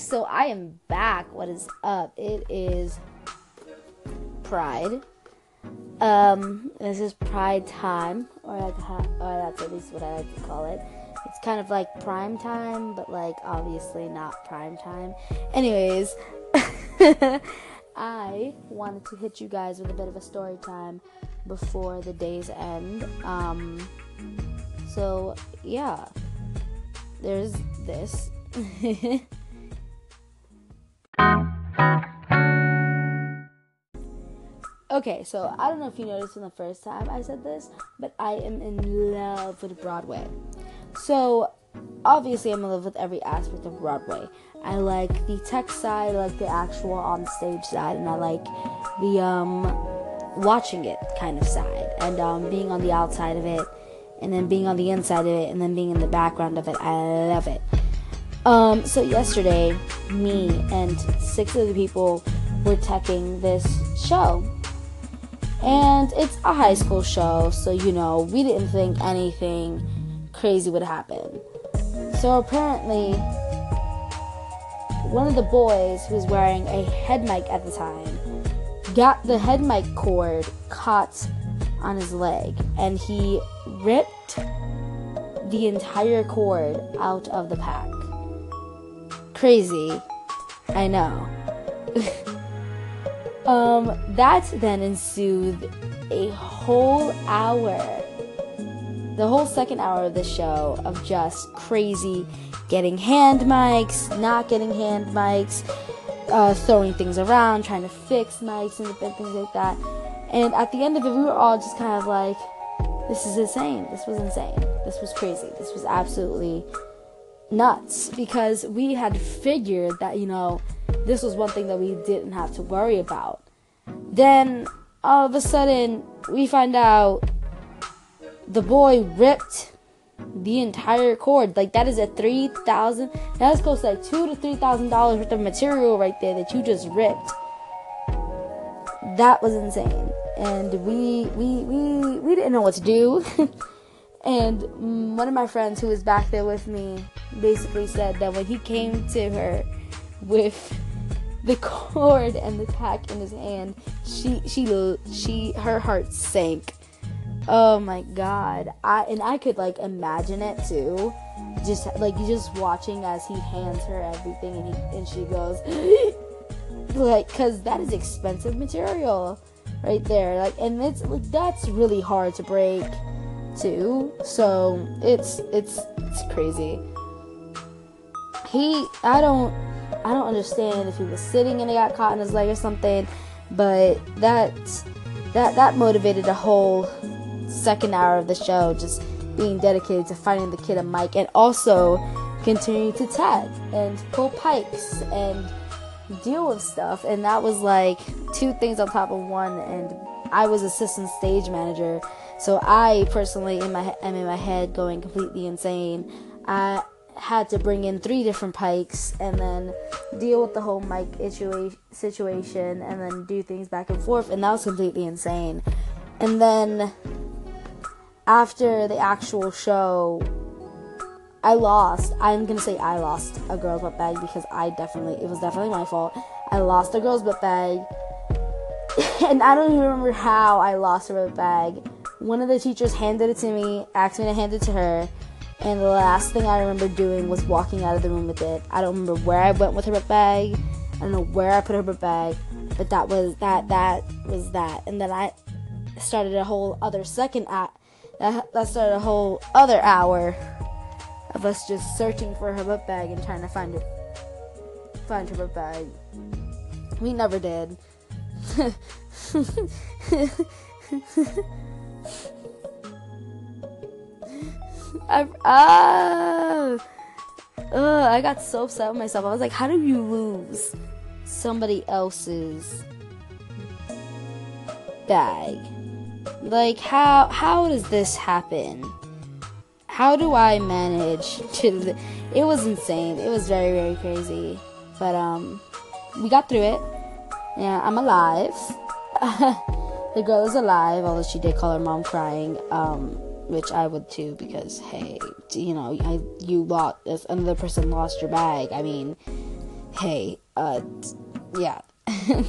so I am back. What is up? It is Pride. Um, this is Pride time, or, like, or that's at least what I like to call it. It's kind of like prime time, but like obviously not prime time. Anyways, I wanted to hit you guys with a bit of a story time before the day's end. Um, so yeah, there's this. okay, so I don't know if you noticed in the first time I said this, but I am in love with Broadway. So obviously I'm in love with every aspect of Broadway. I like the tech side, I like the actual on stage side, and I like the um watching it kind of side and um being on the outside of it and then being on the inside of it and then being in the background of it. I love it. Um, so yesterday, me and six of the people were teching this show. And it's a high school show, so you know, we didn't think anything crazy would happen. So apparently, one of the boys who was wearing a head mic at the time got the head mic cord caught on his leg and he ripped the entire cord out of the pack crazy. I know. um, that then ensued a whole hour, the whole second hour of the show of just crazy getting hand mics, not getting hand mics, uh, throwing things around, trying to fix mics and things like that. And at the end of it, we were all just kind of like, this is insane. This was insane. This was crazy. This was absolutely nuts because we had figured that, you know, this was one thing that we didn't have to worry about. Then all of a sudden, we find out the boy ripped the entire cord. Like that is a three thousand. That is close to like two to three thousand dollars worth of material right there that you just ripped. That was insane, and we we we we didn't know what to do. And one of my friends who was back there with me basically said that when he came to her with the cord and the pack in his hand, she she she her heart sank. Oh my god. I and I could like imagine it too. Just like just watching as he hands her everything and he and she goes like cuz that is expensive material right there. Like and it's like that's really hard to break too. So it's it's it's crazy. He I don't I don't understand if he was sitting and he got caught in his leg or something, but that that that motivated the whole second hour of the show just being dedicated to finding the kid a mic and also continuing to tag and pull pikes and deal with stuff. And that was like two things on top of one. And I was assistant stage manager. So I personally, in my am in my head going completely insane. I had to bring in three different pikes and then deal with the whole mic situation and then do things back and forth, and that was completely insane. And then after the actual show, I lost. I'm gonna say I lost a girl's butt bag because I definitely, it was definitely my fault. I lost a girl's butt bag, and I don't even remember how I lost her butt bag one of the teachers handed it to me, asked me to hand it to her, and the last thing I remember doing was walking out of the room with it. I don't remember where I went with her book bag. I don't know where I put her book bag, but that was that that was that. And then I started a whole other second act. That, that started a whole other hour of us just searching for her book bag and trying to find it, find her book bag. We never did. I, ah, I got so upset with myself. I was like, how do you lose somebody else's bag? Like, how how does this happen? How do I manage to? It was insane. It was very very crazy. But um, we got through it. Yeah, I'm alive. the girl is alive, although she did call her mom crying. Um, which I would too because hey, you know, I, you lost if another person lost your bag. I mean, hey, uh, yeah.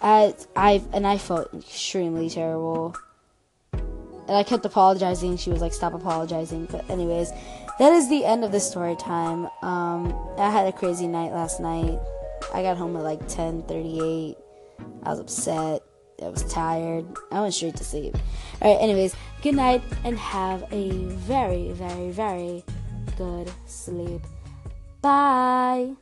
I, I, and I felt extremely terrible. And I kept apologizing. She was like, stop apologizing. But, anyways, that is the end of the story time. Um, I had a crazy night last night. I got home at like 10:38. I was upset. I was tired. I went straight to sleep. All right. Anyways, good night and have a very, very, very good sleep. Bye.